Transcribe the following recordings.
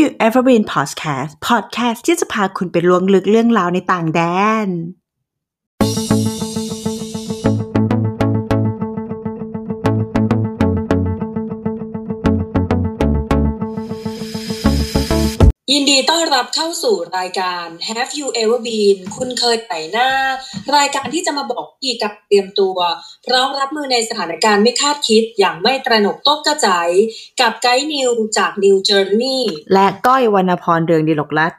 You Ever Been Podcast Podcast ที่จะพาคุณไปล้วงลึกเรื่องราวในต่างแดน ยินดีต้อนรับเข้าสู่รายการ Have You Ever Been คุณเคยไปหน้า รายการที่จะมาบอกอีกกับเตรียมตัว พร้อมรับมือในสถานการณ์ไม่คาดคิดอย่างไม่ตระหนกตกกระจายกับไกด์นิวจาก New Journey และก้อยวรรณพรเรืองดิลกรัต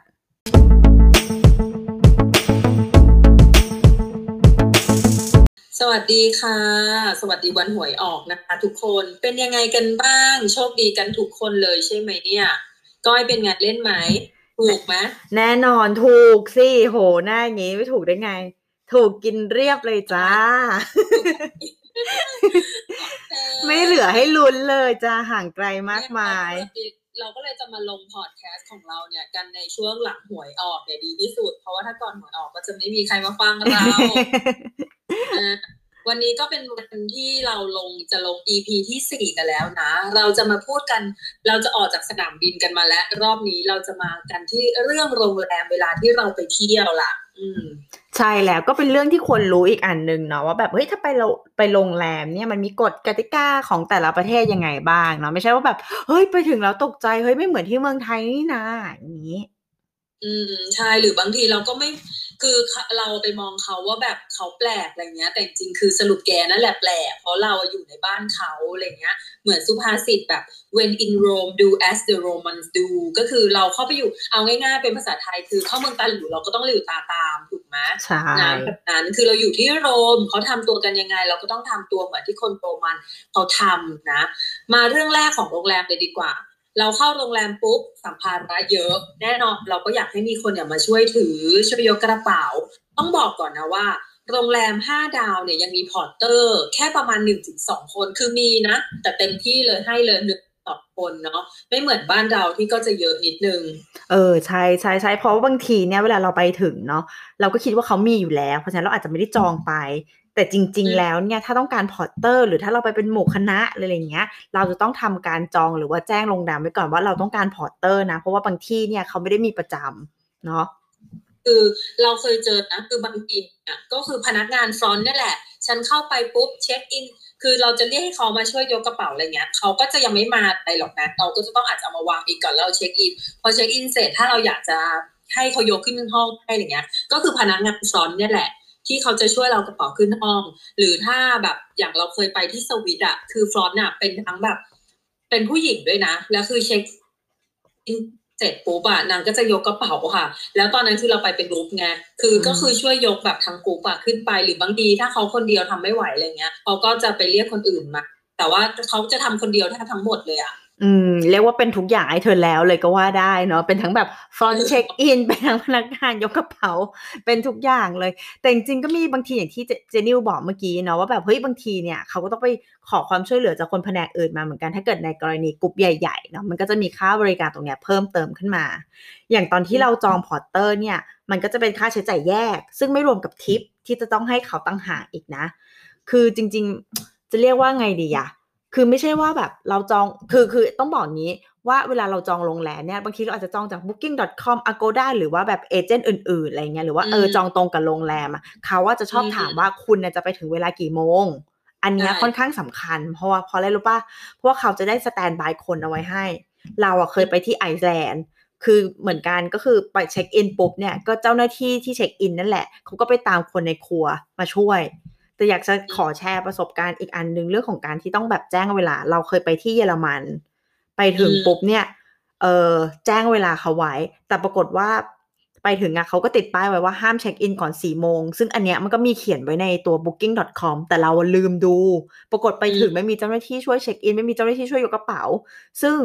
สวัสดีค่ะ สวัสดีวันหวยออกนะคะ ทุกคนเป็นยังไงกันบ้าง โชคดีกันทุกคนเลยใช่ไหมเนี่ย ก้อยเป็นไงเล่นไหมถูกไหมแน่นอนถูกสิโหหน้าอย่างงี้ไม่ถูกได้ไง ถูกกินเรียบเลยจ้า ไม่เหลือให้ลุ้นเลยจ้าห่างไกลมากมายเราก็เลยจะมาลงพอดแคสต์ของเราเนี่ย กันในช่วงหลังหวยออกเนี่ยดีที่สุด เพราะว่าถ้าก่อนหวยออกก็จะไม่มีใครมาฟังเราอะ วันนี้ก็เป็นวันที่เราลงจะลง EP ที่สี่กันแล้วนะ เราจะมาพูดกัน เราจะออกจากสนามบินกันมาแล้ว รอบนี้เราจะมากันที่เรื่องโรงแรมเวลาที่เราไปเที่ยวล่ะ อืมใช่แล้วก็เป็นเรื่องที่ควรรู้อีกอันหนึ่งเนาะว่าแบบเฮ้ยถ้าไปเราไปโรงแรมเนี่ยมันมีกฎกติกาของแต่ละประเทศยังไงบ้างเนาะไม่ใช่ว่าแบบเฮ้ยไปถึงแล้วตกใจเฮ้ยไม่เหมือนที่เมืองไทยนี่นะอย่างนี้ อืมใช่หรือบางทีเราก็ไม่คือเราไปมองเขาว่าแบบเขาแปลกอะไรเงี้ย แต่จริงๆคือสรุปแกนั่นแหละแปลกเพราะเราอยู่ในบ้านเขาอะไรเงี้ย เหมือนสุภาษิตแบบ when in Rome do as the Romans do ก็คือเราเข้าไปอยู่เอาง่ายๆ เป็นภาษาไทยคือเข้าเมืองตาหลิวเราก็ต้องหลิวตาตามถูกไอืมใช่นะแบบนั้นคือเราอยู่ที่โรมเขาทำตัวกันยังไง เราก็ต้องทำตัวเหมือนที่คนโรมันเขาทำนะ มาเรื่องแรกของโรงแรมเลยดีกว่า เราเข้าโรงแรมปุ๊บสัมภาระเยอะแน่นอนเราก็อยากให้มีคนเนี่ยมาช่วยถือช่วยยกกระเป๋า ต้องบอกก่อนนะว่า โรงแรม 5 ดาวเนี่ยยังมี porter แค่ประมาณ 1-2 คนคือมีนะ แต่เต็มที่เลยให้เลยหนึ่งต่อคนเนาะไม่เหมือนบ้านเราที่ก็จะเยอะนิดนึง เออใช่ใช่ใช่เพราะว่าบางทีเนี่ยเวลาเราไปถึงเนาะเราก็คิดว่าเขามีอยู่แล้ว เพราะฉะนั้นเราอาจจะไม่ได้จองไป แต่จริงอืมๆแล้วเนี่ยถ้าต้องการ porter หรือถ้าเราไปเป็นหมู่คณะอะไรอย่างเงี้ย เราจะต้องทำการจองหรือว่าแจ้งโรงแรมไว้ก่อนว่าเราต้องการ porter นะ เพราะว่าบางที่เนี่ยเขาไม่ได้มีประจำเนาะคือเราเคยเจอนะคือบางทีอะก็คือพนักงาน front นี่แหละ ฉันเข้าไปปุ๊บเช็คอินคือเราจะเรียกให้เขามาช่วยยกกระเป๋าอะไรเงี้ยเขาก็จะยังไม่มาไปหรอกนะเราก็จะต้องอาจจะเอามาวางอีกก่อนแล้วเราเช็คอินพอเช็คอินเสร็จถ้าเราอยากจะให้เขายกขึ้นห้องให้อะไรเงี้ย ก็คือพนักงาน front เนี่ยแหละ ที่เขาจะช่วยเรากระเป๋าขึ้นห้อง หรือถ้าแบบอย่างเราเคยไปที่สวิสอะคือ front อะเป็นทั้งแบบ เป็นผู้หญิงด้วยนะ แล้วคือเช็คอินเสร็จปุ๊บอะนางก็จะยกกระเป๋าค่ะ แล้วตอนนั้นคือเราไปเป็นกรุ๊ปไงคือก็คือช่วยยกแบบทั้งกรุ๊ปอะขึ้นไปหรือบางทีถ้าเขาคนเดียวทำไม่ไหวอะไรเงี้ยเขาก็จะไปเรียกคนอื่นมาแต่ว่าเขาจะทำคนเดียวแทบทั้งหมดเลยอะ อืมเรียกว่าเป็นทุกอย่างให้เธอแล้วเลยก็ว่าได้เนาะเป็นทั้งแบบ front เช็คอินเป็นทั้งพนักงานยกกระเป๋าเป็นทุกอย่างเลย แต่จริงๆก็มีบางทีอย่างที่เจเจนิวบอกเมื่อกี้เนาะว่าแบบเฮ้ยบางทีเนี่ยเขาก็ต้องไปขอความช่วยเหลือจากคนแผนกอื่นมาเหมือนกันถ้าเกิดในกรณีกลุ่มใหญ่ๆเนาะมันก็จะมีค่าบริการตรงเนี้ยเพิ่มเติมขึ้นมา อย่างตอนที่เราจอง porter เนี่ย มันก็จะเป็นค่าใช้จ่ายแยก ซึ่งไม่รวมกับทิปที่จะต้องให้เขาตั้งหากอีกนะ คือจริง ๆ จะเรียกว่าไงดีอะ คือไม่ใช่ว่าแบบเราจองคือคือต้องบอกงี้ว่าเวลาเราจองโรงแรมเนี่ยบางทีเราอาจจะจองจาก booking.com agoda หรือว่าแบบ agent อื่นๆอะไรเงี้ยหรือว่าเอออืมจองตรงกับโรงแรมอะเขาว่าจะชอบอืมถามว่าคุณน่ะจะไปถึงเวลากี่โมง อันเนี้ยใช่ค่อนข้างสำคัญ เพราะว่าเพราะอะไรรู้ป่ะเพราะว่าเขาจะได้ standby คนเอาไว้ให้ เราอะเคยไปที่ไอซ์แลนด์คือเหมือนกันก็คือไปเช็คอินปุ๊บเนี่ยก็เจ้าหน้าที่ที่เช็คอินนั่นแหละเขาก็ไปตามคนในครัวมาช่วย แต่อยากจะขอแชร์ประสบการณ์อีกอันหนึ่งเรื่องของการที่ต้องแบบแจ้งเวลา เราเคยไปที่เยอรมัน ไปถึงปุ๊บเนี่ย เออแจ้งเวลาเขาไว้ แต่ปรากฏว่าไปถึงอะเขาก็ติดป้ายไว้ว่าห้ามเช็คอินก่อนสี่โมง ซึ่งอันเนี้ยมันก็มีเขียนไว้ในตัว booking.com แต่เราลืมดู ปรากฏไปถึงไม่มีเจ้าหน้าที่ช่วยเช็คอิน ไม่มีเจ้าหน้าที่ช่วยยกกระเป๋า ซึ่ง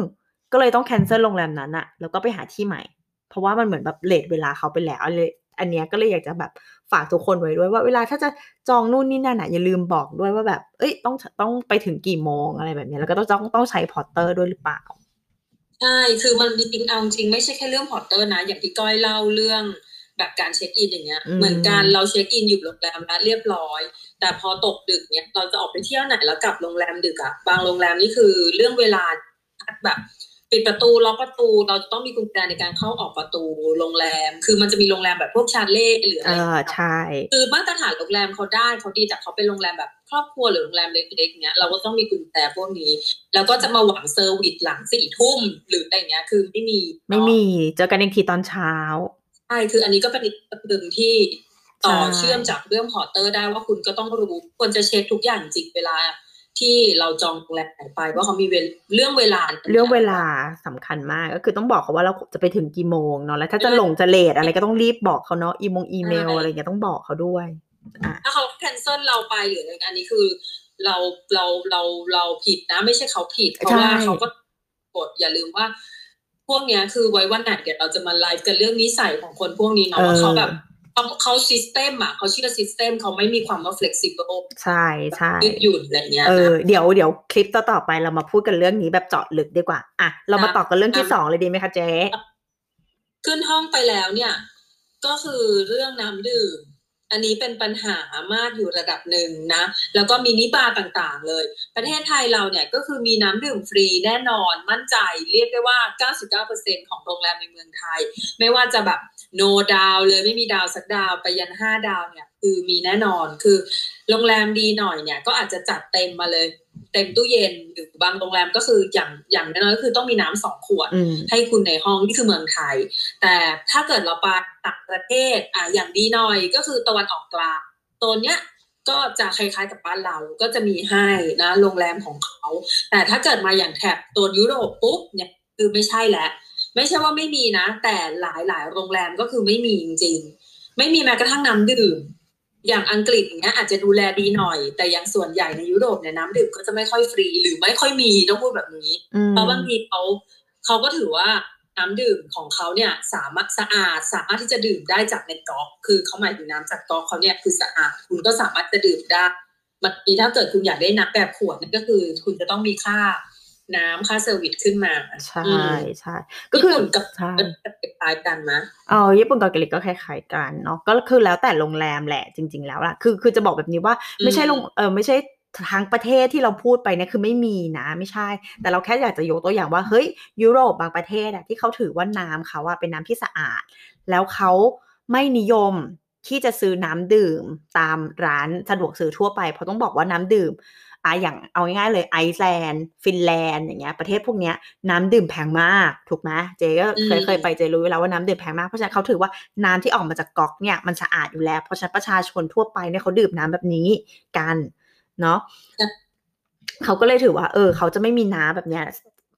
ก็เลยต้องแคนเซิลโรงแรมนั้นอะแล้วก็ไปหาที่ใหม่ เพราะว่ามันเหมือนแบบเลทเวลาเขาไปแล้วเลย อันเนี้ยก็เลยอยากจะแบบ ฝากทุกคนไว้ด้วยว่าเวลาถ้าจะจองนู่นนี่นั่นอะอย่าลืมบอกด้วยว่าแบบ เอ้ยต้องต้องไปถึงกี่โมงอะไรแบบเนี้ยแล้วก็ต้องต้องต้องใช้ porter ด้วยหรือเปล่าใช่คือมันจริงๆเอาจริงไม่ใช่แค่เรื่อง porter นะ อย่างที่ก้อยเล่าเรื่องแบบการเช็คอินอย่างเงี้ยอืมเหมือนกันเราเช็คอินอยู่โรงแรมแล้วเรียบร้อย แต่พอตกดึกเนี้ยเราจะออกไปเที่ยวไหนแล้วกลับโรงแรมดึกอะบางโรงแรมนี่คือเรื่องเวลาแบบ ปิดประตูล็อกประตูเราจะต้องมีกุญแจในการเข้าออกประตูโรงแรม คือมันจะมีโรงแรมแบบพวก chalet หรืออะไรอใช่คือมาตรฐานโรงแรมเขาได้เขาดีแต่เขาเป็นโรงแรมแบบครอบครัวหรือโรงแรมเล็กๆเนี้ยเราก็ต้องมีกุญแจพวกนี้ แล้วก็จะมาหวัง service หลังสี่ทุ่มหรืออะไรเงี้ย คือไม่มีไม่มีเจอกันอีกทีตอนเช้าใช่คืออันนี้ก็เป็นอีกหนึ่งที่ต่อใช่เชื่อมจากเรื่อง porter ได้ว่าคุณก็ต้องรู้ควรจะเช็คทุกอย่างจริงเวลา ที่เราจองโรงแรมไหนไปว่าเขามีเวลเรื่องเวลา เรื่องเวลาสำคัญมากก็คือต้องบอกเขาว่าเราจะไปถึงกี่โมงเนาะแล้วถ้าจะหลงจะ late อะไรก็ต้องรีบบอกเขาเนาะอีมงอีเมลอะไรเงี้ยต้องบอกเขาด้วยอะถ้าเขา cancel เราไปหรืออะไรอันนี้คือ เราเราเราเราผิดนะ ไม่ใช่เขาผิดเพราะว่าเขาก็กดอย่าลืมว่า พวกเนี้ยคือไว้วันไหนเดี๋ยวเราจะมาไลฟ์กันเรื่องนิสัยของคนพวกนี้เนาะว่าเขาแบบ เขาเขา system อะเขาเชื่อ system เขาไม่มีความว่า flexible ใช่ใช่ยืดหยุ่นอะไรเงี้ยเออนะเดี๋ยวเดี๋ยวคลิปต่อๆไปเรามาพูดกันเรื่องนี้แบบเจาะลึกดีกว่า อะ เรามาต่อกันเรื่องที่อะสองเลยดีไหมคะเจ๊ขึ้นห้องไปแล้วเนี่ย ก็คือเรื่องน้ำดื่ม อันนี้เป็นปัญหามากอยู่ระดับหนึ่งนะ แล้วก็มินิบาร์ต่างๆ เลย ประเทศไทยเราเนี่ยก็คือมีน้ำดื่มฟรีแน่นอนมั่นใจเรียกได้ว่า 99%ของโรงแรมในเมืองไทย ไม่ว่าจะแบบ โนดาวเลยไม่มีดาวสักดาวไปยันห้าดาวเนี่ยคือมีแน่นอนคือโรงแรมดีหน่อยเนี่ยก็อาจจะจัดเต็มมาเลย เต็มตู้เย็นหรือบางโรงแรมก็คืออย่างอย่างน้อยๆก็คือต้องมีน้ำสองขวดอืมให้คุณในห้องนี่คือเมืองไทย แต่ถ้าเกิดเราไปต่างประเทศอะอย่างดีหน่อยก็คือตะวันออกกลางโซนเนี้ยก็จะคล้ายๆกับบ้านเราก็จะมีให้นะโรงแรมของเขา แต่ถ้าเกิดมาอย่างแถบโซนยุโรปปุ๊บเนี่ยคือไม่ใช่แล้ว ไม่ใช่ว่าไม่มีนะ แต่หลายๆโรงแรมก็คือไม่มีจริงๆ ไม่มีแม้กระทั่งน้ำดื่ม อย่างอังกฤษอย่างเงี้ยอาจจะดูแลดีหน่อย แต่อย่างส่วนใหญ่ในยุโรปเนี่ยน้ำดื่มก็จะไม่ค่อยฟรี หรือไม่ค่อยมีต้องพูดแบบนี้อืมเพราะบางทีเขาเขาก็ถือว่าน้ำดื่มของเขาเนี่ยสามารถสะอาดสามารถที่จะดื่มได้จากในก๊อก คือเขาหมายถึงน้ำจากก๊อกเขาเนี่ยคือสะอาดคุณก็สามารถจะดื่มได้บางทีถ้าเกิดคุณอยากได้น้ำแบบขวดนั่นก็คือ คุณจะต้องมีค่า น้ำค่าเซอร์วิสขึ้นมา ใช่อืมใช่ก็คือญี่ปุ่นกับใช่คล้ายๆกันนะเออญี่ปุ่นกับเกาหลีก็คล้ายๆกันเนาะก็คือแล้วแต่โรงแรมแหละจริง ๆ แล้วล่ะคือคือจะบอกแบบนี้ว่าไม่ใช่โรงเออไม่ใช่ทั้งประเทศที่เราพูดไปเนี่ยคือไม่มีนะไม่ใช่ แต่เราแค่อยากจะยกตัวอย่างว่าเฮ้ยยุโรปบางประเทศอะที่เขาถือว่าน้ำเขาอะเป็นน้ำที่สะอาด แล้วเขาไม่นิยมที่จะซื้อน้ำดื่มตามร้านสะดวกซื้อทั่วไปเพราะต้องบอกว่าน้ำดื่ม อะอย่างเอาง่ายๆเลยไอซ์แลนด์ฟินแลนด์อย่างเงี้ยประเทศพวกเนี้ยน้ำดื่มแพงมากถูกไหมเจ๊ก็เคยอืมเคยไปเจ๊รู้อยู่แล้วว่าน้ำดื่มแพงมากเพราะฉะนั้นเขาถือว่าน้ำที่ออกมาจากก๊อกเนี่ยมันสะอาดอยู่แล้ว เพราะฉะนั้นประชาชนทั่วไปเนี่ยเขาดื่มน้ำแบบนี้กันเนาะเขาก็เลยถือว่า เออ เขาจะไม่มีน้ำแบบเนี้ย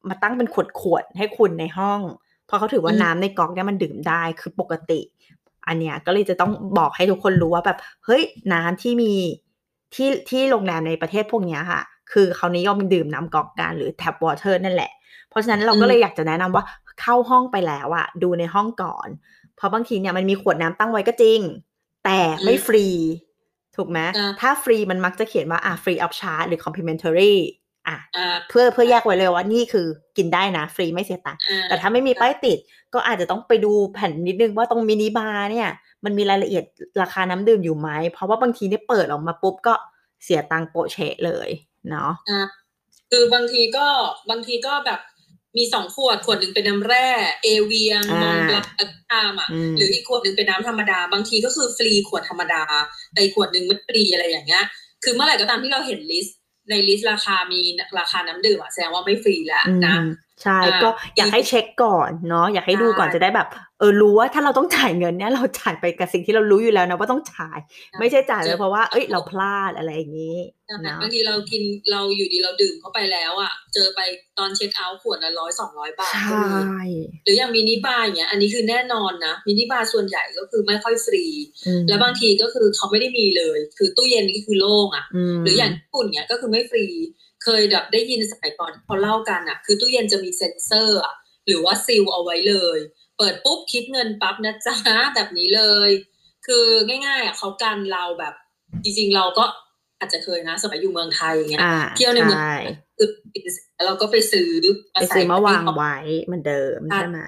มาตั้งเป็นขวดขวดๆให้คุณในห้องเพราะเขาถือว่าอืมน้ำในก๊อกเนี่ยมันดื่มได้คือปกติ อันเนี้ยก็เลยจะต้องบอกให้ทุกคนรู้ว่าแบบเฮ้ยน้ำที่มี ที่ที่โรงแรมในประเทศพวกเนี้ยค่ะ คือเขานิยมดื่มน้ำก๊อกกันหรือ tap water นั่นแหละ เพราะฉะนั้นเราก็เลยอยากจะแนะนำว่าเข้าห้องไปแล้วอะดูในห้องก่อน เพราะบางทีเนี่ยมันมีขวดน้ำตั้งไว้ก็จริง แต่ไม่ฟรี ถูกไหมอ่าถ้าฟรีมันมักจะเขียนว่าอะ free of charge หรือ complimentary อะอ่าเพื่อเพื่อแยกไว้เลยว่านี่คือกินได้นะ ฟรีไม่เสียตังค์อ่าแต่ถ้าไม่มีป้ายติดก็อาจจะต้องไปดูแผ่นนิดนึงว่าตรงมินิบาร์เนี่ย มันมีรายละเอียดราคาน้ำดื่มอยู่ไหม เพราะว่าบางทีเนี่ยเปิดออกมาปุ๊บก็เสียตังค์โปะเชะเลยเนาะอ่าคือบางทีก็บางทีก็แบบมีสองขวดขวดหนึ่งเป็นน้ำแร่เอเวียงอ่ามองรักอามอะอืมหรืออีกขวดหนึ่งเป็นน้ำธรรมดา บางทีก็คือฟรีขวดธรรมดาแต่อีกขวดหนึ่งไม่ฟรีอะไรอย่างเงี้ย คือเมื่อไหร่ก็ตามที่เราเห็น list ใน list ราคามีราคาน้ำดื่มอะแสดงว่าไม่ฟรีแล้วอืมนะ ใช่อ่าก็อยากให้เช็คก่อนเนาะอยากให้ดูก่อนใช่จะได้แบบ เออรู้ว่าถ้าเราต้องจ่ายเงินเนี่ยเราจ่ายไปกับสิ่งที่เรารู้อยู่แล้วนะว่าต้องจ่าย ไม่ใช่จ่ายไปเพราะว่าเอ้ยเราพลาดอะไรอย่างนี้เนาะบางทีเรากินเราอยู่ดีเราดื่มเข้าไปแล้วอะเจอไปตอนเช็คเอาท์ขวดละร้อยสองร้อยบาทใชก็มี่หรืออย่างมินิบาร์อย่างเงี้ยอันนี้คือแน่นอนนะมินิบาร์ส่วนใหญ่ก็คือไม่ค่อยฟรีแล้วบางทีก็คือเขาไม่ได้มีเลย คือตู้เย็นนี่คือโล่งอะมหรืออย่างญี่ปุ่นเนี้ยก็คือไม่ฟรี เคยแบบได้ยินสมัยก่อนพอเล่ากันอะคือตู้เย็นจะมีเซ็นเซอร์อะหรือว่าซีลเอาไว้เลย เปิดปุ๊บคิดเงินปั๊บนะจ๊ะแบบนี้เลย คือง่ายๆอะเขากันเราแบบจริงๆเราก็อาจจะเคยนะ สมัยอยู่เมืองไทยอย่างเงี้ยอ่าเที่ยวในเมืองใช่คือกินเสร็จแล้วเราก็ไปซื้อไปซื้อมาวางไว้ไว้เหมือนเดิมใช่ไหม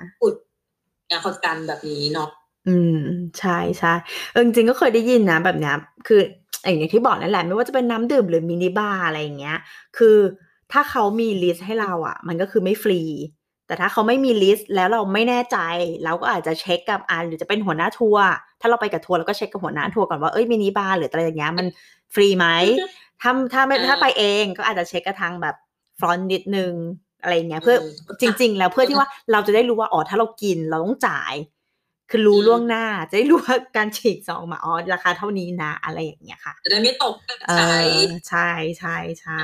เนี่ยเขากันแบบนี้เนาะอืมใช่ใช่เออจริงๆก็เคยได้ยินนะแบบเนี้ยคือ อย่างที่บอกนั่นแหละไม่ว่าจะเป็นน้ำดื่มหรือมินิบาร์อะไรอย่างเงี้ย คือถ้าเขามี list ให้เราอะ มันก็คือไม่ฟรี แต่ถ้าเขาไม่มี list แล้วเราไม่แน่ใจ เราก็อาจจะเช็คกับอ่าหรือจะเป็นหัวหน้าทัวร์ถ้าเราไปกับทัวร์เราก็เช็คกับหัวหน้าทัวร์ก่อนว่าเอ้ยมินิบาร์หรืออะไรอย่างเงี้ยมันฟรีไหมถ้าถ้าไม่ถ้าไปเองก็อาจจะเช็คกับทางแบบ front นิดนึงอะไรเงี้ยเพื่อจริง ๆ แล้วเพื่อที่ว่าเราจะได้รู้ว่าอ๋อถ้าเรากินเราต้องจ่าย คือรู้ล่วงหน้า จะได้รู้ว่าการฉีกซองมาอ๋อราคาเท่านี้นะอะไรอย่างเงี้ยค่ะจะได้ไม่ตกเอใจอใช่ใช่ใช่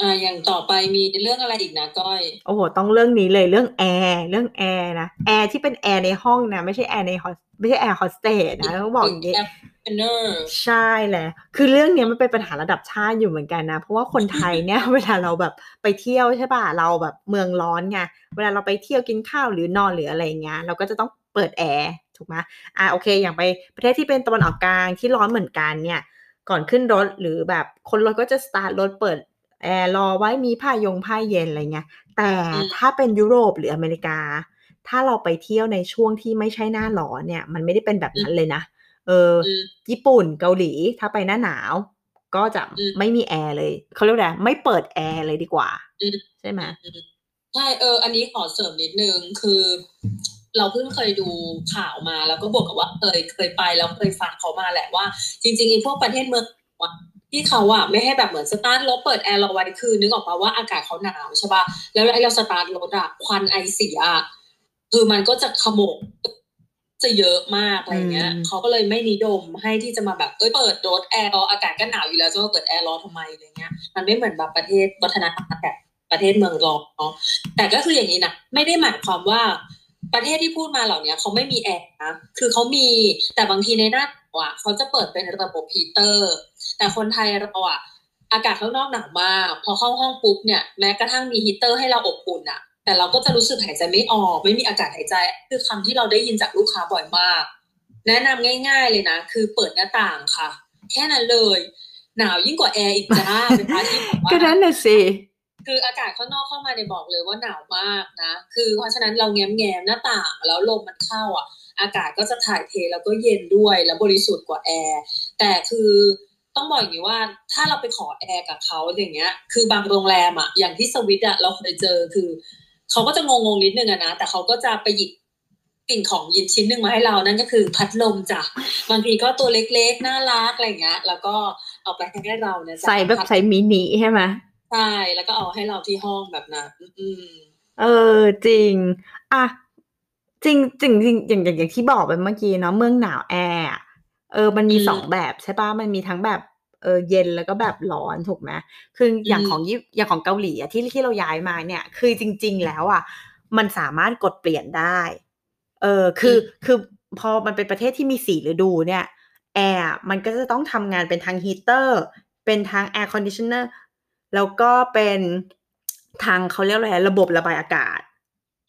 อ่าอย่างต่อไปมีเรื่องอะไรอีกนะก้อย โอ้โห ต้องเรื่องนี้เลยเรื่องแอร์เรื่องแอร์นะแอร์ที่เป็นแอร์ในห้องนะ ไม่ใช่แอร์ในฮอสไม่ใช่แอร์โฮสเตสนะต้องบอกอย่างนี้แอปเนอร์ใช่แหละ คือเรื่องเนี้ยมันเป็นปัญหาระดับชาติอยู่เหมือนกันนะ เพราะว่าคนไทยเนี่ยเวลาเราแบบไปเที่ยวใช่ป่ะเราแบบเมืองร้อนไงเวลาเราไปเที่ยวกินข้าวหรือนอนหรืออะไรอย่างเงี้ยเราก็จะต้อง เปิดแอร์ถูกไหมอ่าโอเค อย่างไปประเทศที่เป็นตะวันออกกลางที่ร้อนเหมือนกันเนี่ย ก่อนขึ้นรถหรือแบบคนรถก็จะสตาร์ทรถเปิดแอร์รอไว้มีผ้ายงผ้าเย็นอะไรเงี้ย แต่ถ้าเป็นยุโรปหรืออเมริกา ถ้าเราไปเที่ยวในช่วงที่ไม่ใช่หน้าร้อนเนี่ย มันไม่ได้เป็นแบบนั้นเลยนะ เอออืมญี่ปุ่นเกาหลีถ้าไปหน้าหนาว ก็จะอืมไม่มีแอร์เลย เขาเรียกว่าอะไรไม่เปิดแอร์เลยดีกว่าอืมใช่ไหมใช่เออ อันนี้ขอเสริมนิดนึงคือ เราเพิ่งเคยดูข่าวมาแล้วก็บอกกับว่าเคยเคยไปแล้วเคยฟังเขามาแหละว่า จริงๆไอ้พวกประเทศเมืองอะที่เขาอะไม่ให้แบบเหมือนสตาร์ทรถเปิดแอร์เราไว้คือนึกออกปะว่าอากาศเขาหนาวใช่ปะแล้วไอ้เราสตาร์ทรถอะควันไอเสียอะคือมันก็จะขโมกจะเยอะมากอะไรเงี้ยเขาก็เลยไม่นิยมให้ที่จะมาแบบเอ้ยเปิดรถแอร์รออากาศก็หนาวอยู่แล้วจะมาเปิดแอร์รอทำไมอะไรเงี้ย มันไม่เหมือนแบบประเทศวัฒนธรรมแบบประเทศเมืองร้อนเนาะแต่ก็คืออย่างนี้นะไม่ได้หมายความว่า ประเทศที่พูดมาเหล่านี้เขาไม่มีแอร์นะ คือเขามีแต่บางทีในหน้าหนาวอะเขาจะเปิดเป็นระบบฮีเตอร์ แต่คนไทยเราอะอากาศข้างนอกหนาวมากพอเข้าห้องปุ๊บเนี่ยแม้กระทั่งมีฮีเตอร์ให้เราอบอุ่นอะ แต่เราก็จะรู้สึกหายใจไม่ออก ไม่มีอากาศหายใจ คือคำที่เราได้ยินจากลูกค้าบ่อยมาก แนะนำง่าย ๆเลยนะ คือเปิดหน้าต่างค่ะ แค่นั้นเลย หนาวยิ่งกว่าแอร์อีกจ้าเป็นอาชีพแบบว่าก็นั่นน่ะสิ คืออากาศข้างนอกเข้ามาเนี่ยบอกเลยว่าหนาวมากนะ คือเพราะฉะนั้นเราแง้มแง้มหน้าต่างแล้วลมมันเข้าอะ อากาศก็จะถ่ายเทแล้วก็เย็นด้วยแล้วบริสุทธิ์กว่าแอร์ แต่คือต้องบอกอย่างนี้ว่าถ้าเราไปขอแอร์กับเขาอย่างเงี้ย คือบางโรงแรมอะอย่างที่สวิสอะเราเคยเจอคือเขาก็จะงงๆนิดนึงอะนะแต่เขาก็จะไปหยิบสิ่งของยินชิ้นหนึ่งมาให้เรานั่นก็คือพัดลมจ้ะบางทีก็ตัวเล็กๆน่ารักอะไรเงี้ย แล้วก็เอาไปให้เราเนี่ยใส่แบบใส่มินิใช่ไหม ใช่แล้วก็เอาให้เราที่ห้องแบบนั้นอืมเออจริง อะจริงจริงจริงอย่างอย่างอย่างที่บอกไปเมื่อกี้เนาะเมืองหนาวแอร์อะเออ มันมีอืมสองแบบใช่ปะมันมีทั้งแบบเออเย็นแล้วก็แบบร้อนถูกไหมคืออย่างอืมของญี่อย่างของเกาหลีอะที่ที่เราย้ายมาเนี่ย คือจริง ๆ แล้วอะมันสามารถกดเปลี่ยนได้ เออคือคือพอมันเป็นประเทศที่มีสี่ฤดูเนี่ยแอร์อะมันก็จะต้องทำงานเป็นทางฮีเตอร์เป็นทาง air conditioner แล้วก็เป็นทางเขาเรียกอะไรระบบระบายอากาศ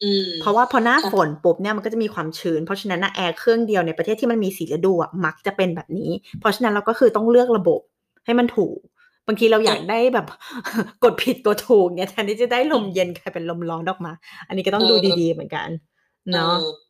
อืมเพราะว่าพอหน้าค่ะฝนปุ๊บเนี่ยมันก็จะมีความชื้น เพราะฉะนั้นนะแอร์เครื่องเดียวในประเทศที่มันมีสี่ฤดูอะมักจะเป็นแบบนี้ เพราะฉะนั้นเราก็คือต้องเลือกระบบให้มันถูก บางทีเราอยากได้แบบกดผิดกดถูกเนี่ยแทนที่จะได้ลมเย็นกลายเป็นลมร้อนออกมา อันนี้ก็ต้องดูดีๆเหมือนกัน เนาะออใ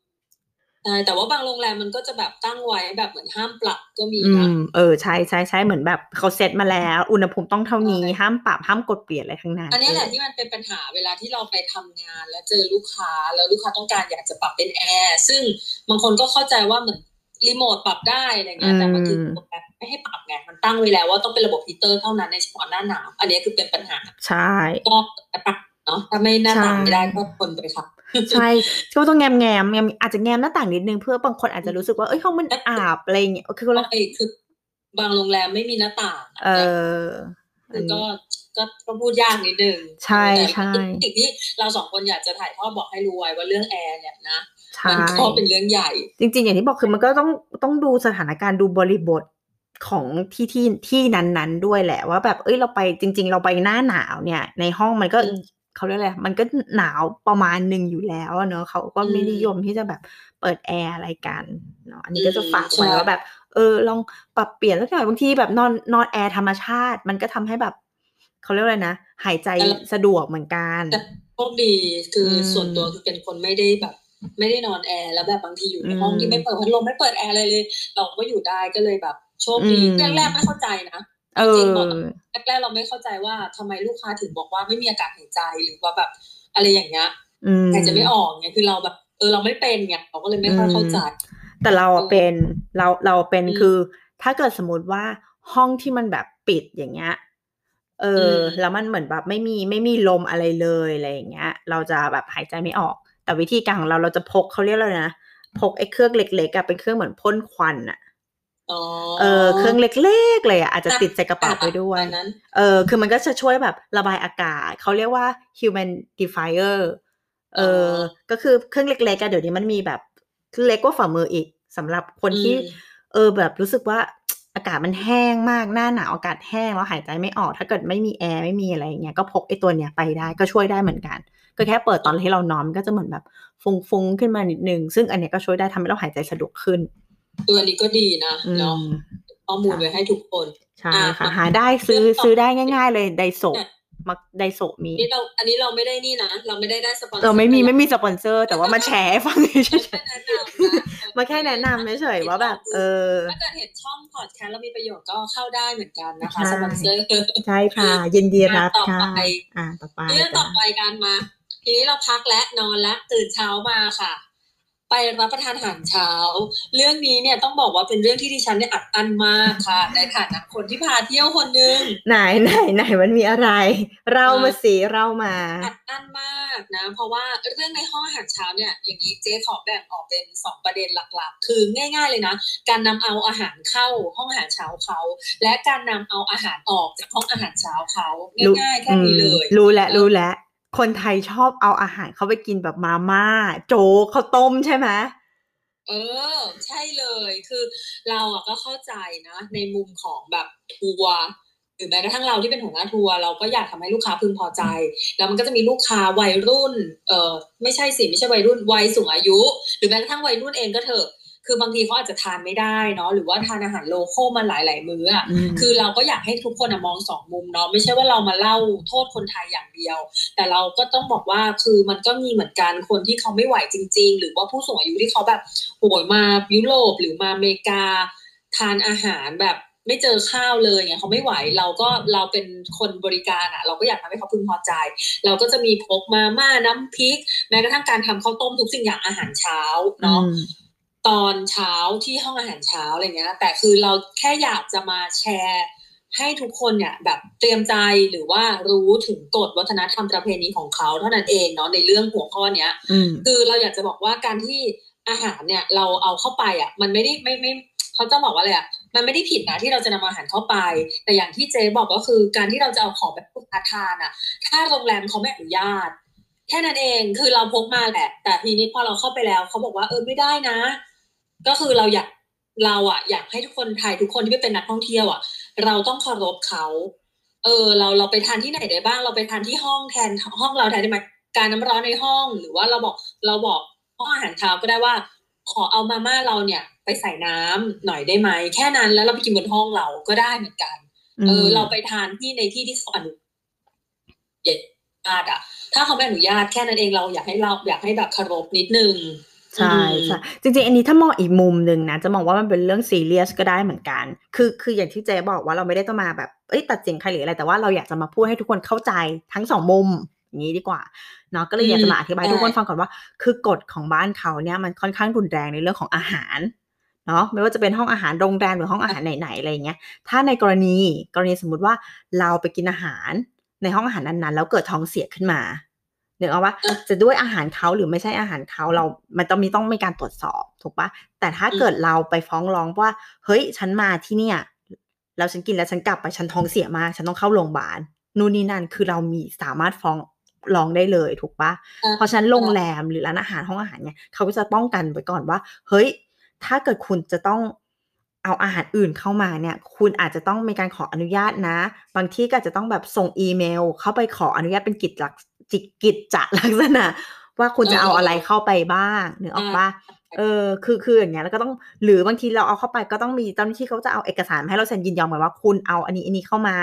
ช่แต่ว่าบางโรงแรมมันก็จะแบบตั้งไว้แบบเหมือนห้ามปรับก็มีอืนะมเออใช่ใช่ใช่เหมือนแบบเขาเซตมาแล้ว อุณหภูมิต้องเท่านี้ใช่ห้ามปรับห้ามกดเปลี่ยนอะไรทั้งนั้นอันนี้แหละที่มันเป็นปัญหาเวลาที่เราไปทำงาน แล้วเจอลูกค้าแล้วลูกค้าต้องการอยากจะปรับเป็นแอร์ซึ่งบางคนก็เข้าใจว่าเหมือนรีโมทปรับได้อะไรเงี้ยแต่มันคือโรงแรมไม่ให้ปรับไงมันตั้งไว้แล้วว่าต้องเป็นระบบฮีเตอร์เท่านั้นในเฉพาะหน้าหนาวอันนี้คือเป็นปัญหาใช่ก็ปรับเนาะถ้าไม่หน้าต่างใช่ไม่ได้ก็ทนไปค่ะ ใช่ก็ต้องแงมแงมแงมอาจจะแงมหน้าต่างนิดนึงเพื่อบางคนอาจจะรู้สึกว่าเอ้ยห้องมันอาบอะไรอย่างเงี้ยคือเราใช่คือบางโรงแรมไม่มีหน้าต่างอะเออมันก็ก็ก็พูดยากนิดนึงใช่แต่ใช่สิ่งที่เราสองคนอยากจะถ่ายทอดบอกให้รู้ไว้ว่าเรื่องแอร์เนี่ยนะใช่มันก็เป็นเรื่องใหญ่ จริง ๆ อย่างที่บอกคือมันก็ต้องต้องดูสถานการณ์ดูบริบทของที่ที่ที่นั้นๆด้วยแหละว่าแบบเอ้ยเราไปจริง ๆ เราไปหน้าหนาวเนี่ย ในห้องมันก็อืม เขาเรียกอะไรมันก็หนาวประมาณหนึ่งอยู่แล้วอะเนอะเขาก็ไม่อืมนิยมที่จะแบบเปิดแอร์อะไรกันเนาะอันนี้ก็จะอืมฝากไว้ใช่ว่าแบบ เออ ลองปรับเปลี่ยนสักหน่อยบางทีแบบนอนนอนแอร์ธรรมชาติ มันก็ทำให้แบบเขาเรียกว่าอะไรนะหายใจสะดวกเหมือนกันแต่โชคดีคืออมส่วนตัวคือเป็นคนไม่ได้แบบไม่ได้นอนแอร์แล้วแบบบางทีอยู่ในอืมห้องที่ไม่เปิดพัดลมไม่เปิดแอร์อะไรเลย เราก็อยู่ได้ก็เลยแบบโชคดีอืมแรกๆไม่เข้าใจนะเอ จริองๆบอกแรกๆเราไม่เข้าใจว่าทำไมลูกค้าถึงบอกว่าไม่มีอากาศหายใจหรือว่าแบบ อะไรอย่างเงี้ยอืมหายใจไม่ออกไงคือเราแบบ เออเราไม่เป็นไงเราก็เลยไม่ค่อยเข้าใจแต่เราอะเป็นเราเราเป็นอืมคือ ถ้าเกิดสมมติว่าห้องที่มันแบบปิดอย่างเงี้ยเอออมแล้วมันเหมือนแบบไม่มีไม่มีลมอะไรเลยอะไรอย่างเงี้ย เราจะแบบหายใจไม่ออก แต่วิธีการของเราเราจะพกเขาเรียกอะไรนะพกไอ้เครื่องเล็กๆอะเป็นเครื่องเหมือนพ่นควันอะอ๋อ เออเครื่องเล็กๆเลยอะอาจจะติดใส่กระเป๋าไปด้วยอันนั้นเออคือมันก็จะช่วยแบบระบายอากาศเขาเรียกว่า humidifier เออก็คือเครื่องเล็กๆอะเดี๋ยวนี้มันมีแบบเล็กกว่าฝ่ามืออีกสำหรับคนที่อืมเออแบบรู้สึกว่าอากาศมันแห้งมากหน้าหนาวอากาศแห้งแล้วหายใจไม่ออก ถ้าเกิดไม่มีแอร์ไม่มีอะไรอย่างเงี้ยก็พกไอ้ตัวเนี้ยไปได้ก็ช่วยได้เหมือนกัน ก็แค่เปิดตอนที่เรานอนมันก็จะเหมือนแบบฟุ้งๆขึ้นมานิดนึงซึ่งอันเนี้ยก็ช่วยได้ทำให้เราหายใจสะดวกขึ้น ตัวนี้ก็ดีนะอืเนาะมข้อมูลไว้ให้ทุกคนใช่อะค่ะมาหาได้ซื้อเรื่องต่อซื้อได้ง่าย ๆ เลยไดโซเนี่ยมักไดโซมีนี่เราอันนี้เราไม่ได้นี่นะ เราไม่ได้ได้สปอนเซอร์เราไม่มีไม่มีสปอนเซอร์ แต่ว่ามาแชร์ให้ฟังเฉมาแค่ยแนะนำนะๆมาแค่แนะนำเฉยๆว่าแบบเออถ้าเกิดเห็นช่องพอดแคสต์แล้วมีประโยชน์ก็เข้าได้เหมือนกันนะคะใช่สปอนเซอร์ใช่ค่ะ ยินดีรับต่อค่ะไปอ่าต่อไปเรื่องต่จ้ะอไปกันมา ทีนี้เราพักและนอนและตื่นเช้ามาค่ะ ไปรับประทานอาหารเช้า เรื่องนี้เนี่ยต้องบอกว่าเป็นเรื่องที่ดิฉันเนี่ยอัดอั้นมากค่ะ ในฐานะคนที่พาเที่ยวคนหนึงไหนไหนไหนมันมีอะไร เรามาสิเรามาอัดอั้นมากนะ เพราะว่าเรื่องในห้องอาหารเช้าเนี่ยอย่างนี้เจ๊ขอแบ่งออกเป็นสองประเด็นหลักๆ คือง่าย ๆเลยนะ การนำเอาอาหารเข้าห้องอาหารเช้าเขา และการนำเอาอาหารออกจากห้องอาหารเช้าเขาง่ายๆแค่นี้เลยอืมรู้แล้วเออรู้แล้ว คนไทยชอบเอาอาหารเขาไปกินแบบมาม่า โจ๊กข้าวต้มใช่ไหมเออ ใช่เลยคือเราอะก็เข้าใจนะ ในมุมของแบบทัวร์หรือแม้กระทั่งเราที่เป็นหัวหน้าทัวร์เราก็อยากทำให้ลูกค้าพึงพอใจ แล้วมันก็จะมีลูกค้าวัยรุ่น เออไม่ใช่สิไม่ใช่วัยรุ่นวัยสูงอายุ หรือแม้กระทั่งวัยรุ่นเองก็เถอะ คือบางทีเขาอาจจะทานไม่ได้เนาะหรือว่าทานอาหารโลคอลมาหลาย ๆ มื้ออะมคือเราก็อยากให้ทุกคนอะมองสองมุมเนาะไม่ใช่ว่าเรามาเล่าโทษคนไทยอย่างเดียว แต่เราก็ต้องบอกว่าคือมันก็มีเหมือนกันคนที่เขาไม่ไหวจริง ๆ หรือว่าผู้สูงอายุที่เขาแบบโหยมายุโรปหรือมาอเมริกา ทานอาหารแบบไม่เจอข้าวเลยเนี่ยเขาไม่ไหวเราก็เราเป็นคนบริการอะเราก็อยากทำให้เขาพึงพอใจ เราก็จะมีพกมาม่าน้ำพริกแม้กระทั่งการทำข้าวต้มทุกสิ่งอย่างอาหารเช้าเนาะอืม ตอนเช้าที่ห้องอาหารเช้าอะไรเงี้ย แต่คือเราแค่อยากจะมาแชร์ให้ทุกคนเนี่ยแบบเตรียมใจหรือว่ารู้ถึงกฎวัฒนธรรมประเพณีของเขาเท่านั้นเองเนาะในเรื่องหัวข้อเนี้ยอืมคือเราอยากจะบอกว่าการที่อาหารเนี่ยเราเอาเข้าไปอะมันไม่ได้ไม่ไม่เขาจะบอกว่าอะไรอะมันไม่ได้ผิดนะที่เราจะนำอาหารเข้าไป แต่อย่างที่เจ๊บอกก็คือการที่เราจะเอาของแบบลูกค้าทานอะ ถ้าโรงแรมเขาไม่อนุญาต แค่นั้นเองคือเราพกมาแหละ แต่ทีนี้พอเราเข้าไปแล้วเขาบอกว่าเออไม่ได้นะ ก็คือเราอยากเราอะอยากให้ทุกคนไทยทุกคนที่ไปเป็นนักท่องเที่ยวอะเราต้องเคารพเขา เออ เราเราไปทานที่ไหนได้บ้าง เราไปทานที่ห้องแทนห้องเราแทนได้ไหมการน้ำร้อนในห้อง หรือว่าเราบอกเราบอกห้องอาหารเช้าก็ได้ว่า ขอเอามาม่าเราเนี่ย ไปใส่น้ำหน่อยได้ไหมแค่นั้นแล้วเราไปกินบนห้องเราก็ได้เหมือนกัน เออ เราไปทานที่ในที่ที่เขาอนุญาตอะถ้าเขาไม่อนุญาตแค่นั้นเองเราอยากให้เราอยากให้แบบเคารพนิดนึง ใช่ใช่จริงๆ อันนี้ถ้ามองอีกมุมหนึ่งนะจะมองว่ามันเป็นเรื่องซีเรียสก็ได้เหมือนกัน คือคืออย่างที่เจบอกว่าเราไม่ได้ต้องมาแบบเอ้ยตัดสินใครหรืออะไรแต่ว่าเราอยากจะมาพูดให้ทุกคนเข้าใจทั้งสองมุมอย่างนี้ดีกว่าเนาะก็เลยอยากจะมาอธิบายให้ทุกคนฟังก่อนว่า คือกฎของบ้านเขาเนี่ยมันค่อนข้างรุนแรงในเรื่องของอาหารเนาะไม่ว่าจะเป็นห้องอาหารโรงแรมหรือห้องอาหารไหนๆอะไรอย่างเงี้ยถ้าในกรณีกรณีสมมุติว่าเราไปกินอาหารในห้องอาหารนั้นๆ แล้วเกิดท้องเสียขึ้นมา เดี๋ยวเอาว่าอะจะด้วยอาหารเขาหรือไม่ใช่อาหารเขาเรา มันต้องมีต้องมีการตรวจสอบถูกปะแต่ถ้าเกิดเราไปฟ้องร้องว่า เฮ้ย ฉันมาที่เนี่ยแล้วฉันกินแล้วฉันกลับไปฉันท้องเสียมากฉันต้องเข้าโรงพยาบาลนู่นนี่นั่นคือเรามีสามารถฟ้องร้องได้เลยถูกปะอะเพราะฉะนั้นโรงแรมหรือร้านอาหารห้องอาหารเนี่ยเขาก็จะป้องกันไว้ก่อนว่า เฮ้ย ถ้าเกิดคุณจะต้องเอาอาหารอื่นเข้ามาเนี่ย คุณอาจจะต้องมีการขออนุญาตนะ บางที่ก็อาจจะต้องแบบส่งอีเมล เข้าไปขออนุญาตเป็นกิจ ลักษจิกิจจะลักษณะ ว่าคุณจะเอาอะไรเข้าไปบ้างนึกออกปะเออคือคืออย่างเงี้ยแล้วก็ต้องหรือบางทีเราเอาเข้าไปก็ต้องมีเจ้าหน้าที่เขาจะเอาเอกสารมาให้เราเซ็นยินยอมกันว่าคุณเอาอันนี้อันนี้เข้ามา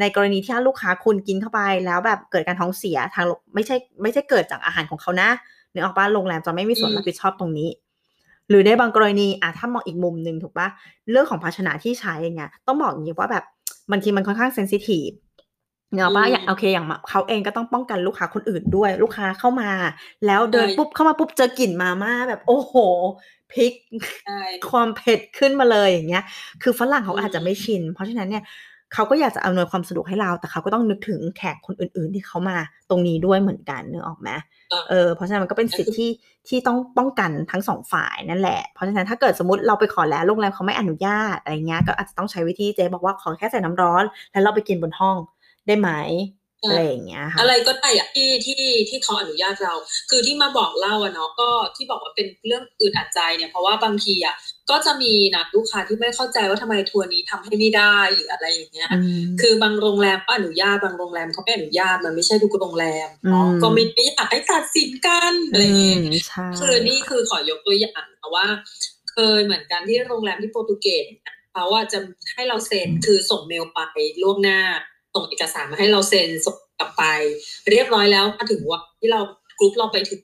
ในกรณีที่ถ้าลูกค้าคุณกินเข้าไปแล้วแบบเกิดการท้องเสียทางโรงไม่ใช่ไม่ใช่เกิดจากอาหารของเขานะนึกออกปะโรงแรมจะไม่มีส่วนอืมรับผิดชอบตรงนี้ หรือในบางกรณีอะถ้ามองอีกมุมหนึ่งถูกปะเรื่องของภาชนะที่ใช้อย่างเงี้ยต้องบอกอย่างนี้ว่าแบบบางทีมันค่อนข้างเซนซิทีฟ เนาะว่าอืมอย่างโอเคอย่างเขาเองก็ต้องป้องกันลูกค้าคนอื่นด้วย ลูกค้าเข้ามา แล้วเดินใช่ปุ๊บเข้ามาปุ๊บเจอกลิ่นมาม่าแบบโอ้โหพริกใช่ความเผ็ดขึ้นมาเลยอย่างเงี้ย คือฝรั่งเขาอืมอาจจะไม่ชิน เพราะฉะนั้นเนี่ยเขาก็อยากจะอำนวยความสะดวกให้เรา แต่เขาก็ต้องนึกถึงแขกคนอื่น ๆ ที่เขามาตรงนี้ด้วยเหมือนกันนึกออกไหมอะเออเพราะฉะนั้นมันก็เป็นสิทธิ์ที่ที่ต้องป้องกันทั้งสองฝ่ายนั่นแหละ เพราะฉะนั้นถ้าเกิดสมมติเราไปขอแล้วโรงแรมเขาไม่อนุญาตอะไรเงี้ย ก็อาจจะต้องใช้วิธีเจ๊บอกว่าขอแค่ใส่น้ำร้อน แล้วเราไปกินบนห้อง ได้ไหมอะไรอย่างเงี้ยค่ะอะไรก็ได้อะที่ที่ที่เขาอนุญาตเรา คือที่มาบอกเล่าอะเนาะก็ที่บอกว่าเป็นเรื่องอึดอัดใจเนี่ยเพราะว่าบางทีอะก็จะมีนะลูกค้าที่ไม่เข้าใจว่าทำไมทัวร์นี้ทำให้ไม่ได้หรืออะไรอย่างเงี้ยอืมคือบางโรงแรมก็อนุญาตบางโรงแรมเขาไม่อนุญาตมันไม่ใช่ทุกโรงแรมเนาะอืมก็ไม่ไม่อยากให้ตัดสินกันอะไรอย่างเงี้ยมใช่คือนี่คือขอยกตัวอย่างนะว่า เคยเหมือนกันที่โรงแรมที่โปรตุเกสเนี่ยเขาอะจะให้เราเซ็นคือส่งเมลไปล่วงหน้า ส่งเอกสารมาให้เราเซ็นส่งกลับไป เรียบร้อยแล้วมาถึงวันที่เรากรุ๊ปเราไปถึง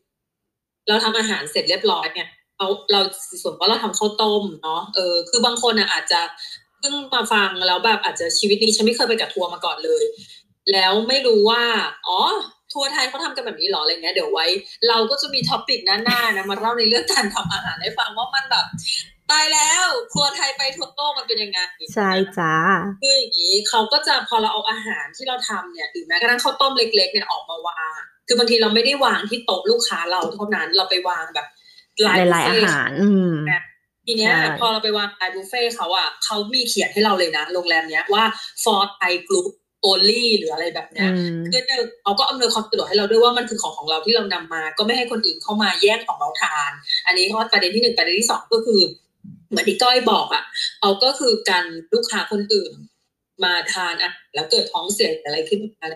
เราทำอาหารเสร็จเรียบร้อยเนี่ยเราเราส่วนว่าเราทำข้าวต้มเนาะเออคือบางคนอะอาจจะเพิ่งมาฟังแล้วแบบอาจจะชีวิตนี้ฉันไม่เคยไปกับทัวร์มาก่อนเลย แล้วไม่รู้ว่าอ๋อทัวร์ไทยเขาทำกันแบบนี้หรออะไรเงี้ยเดี๋ยวไว้ เราก็จะมีท็อปิกหน้าๆนะมาเล่าในเรื่องการทำอาหารให้ฟังว่ามันแบบ ตายแล้วครัวไทยไปทั่วโลกมันเป็นยังไงใช่จ้าคืออย่างนี้เขาก็จะพอเราเอาอาหารที่เราทำเนี่ยหรือแม้กระทั่งข้าวต้มเล็ก ๆ เนี่ยออกมาวางคือบางทีเราไม่ได้วางที่โต๊ะลูกค้าเราเท่านั้นเราไปวางแบบหลายๆอาหาร อืมทีเนี้ยใช่พอเราไปวางไลน์บุฟเฟ่ต์เขาอะเขามีเขียนให้เราเลยนะ โรงแรมเนี้ยว่า for Thai group only หรืออะไรแบบเนี้อืยมคือหนึ่งเขาก็อำนวยความสะดวกให้เราด้วยว่ามันคือของของเราที่เรานำมา ก็ไม่ให้คนอื่นเข้ามาแย่งของเราทาน อันนี้ข้อประเด็นที่หนึ่งประเด็นที่สองก็คือ เหมือนที่ก้อยบอกอะเขาก็คือการลูกค้าคนอื่น มาทานอะแล้วเกิดท้องเสียอะไรขึ้นมา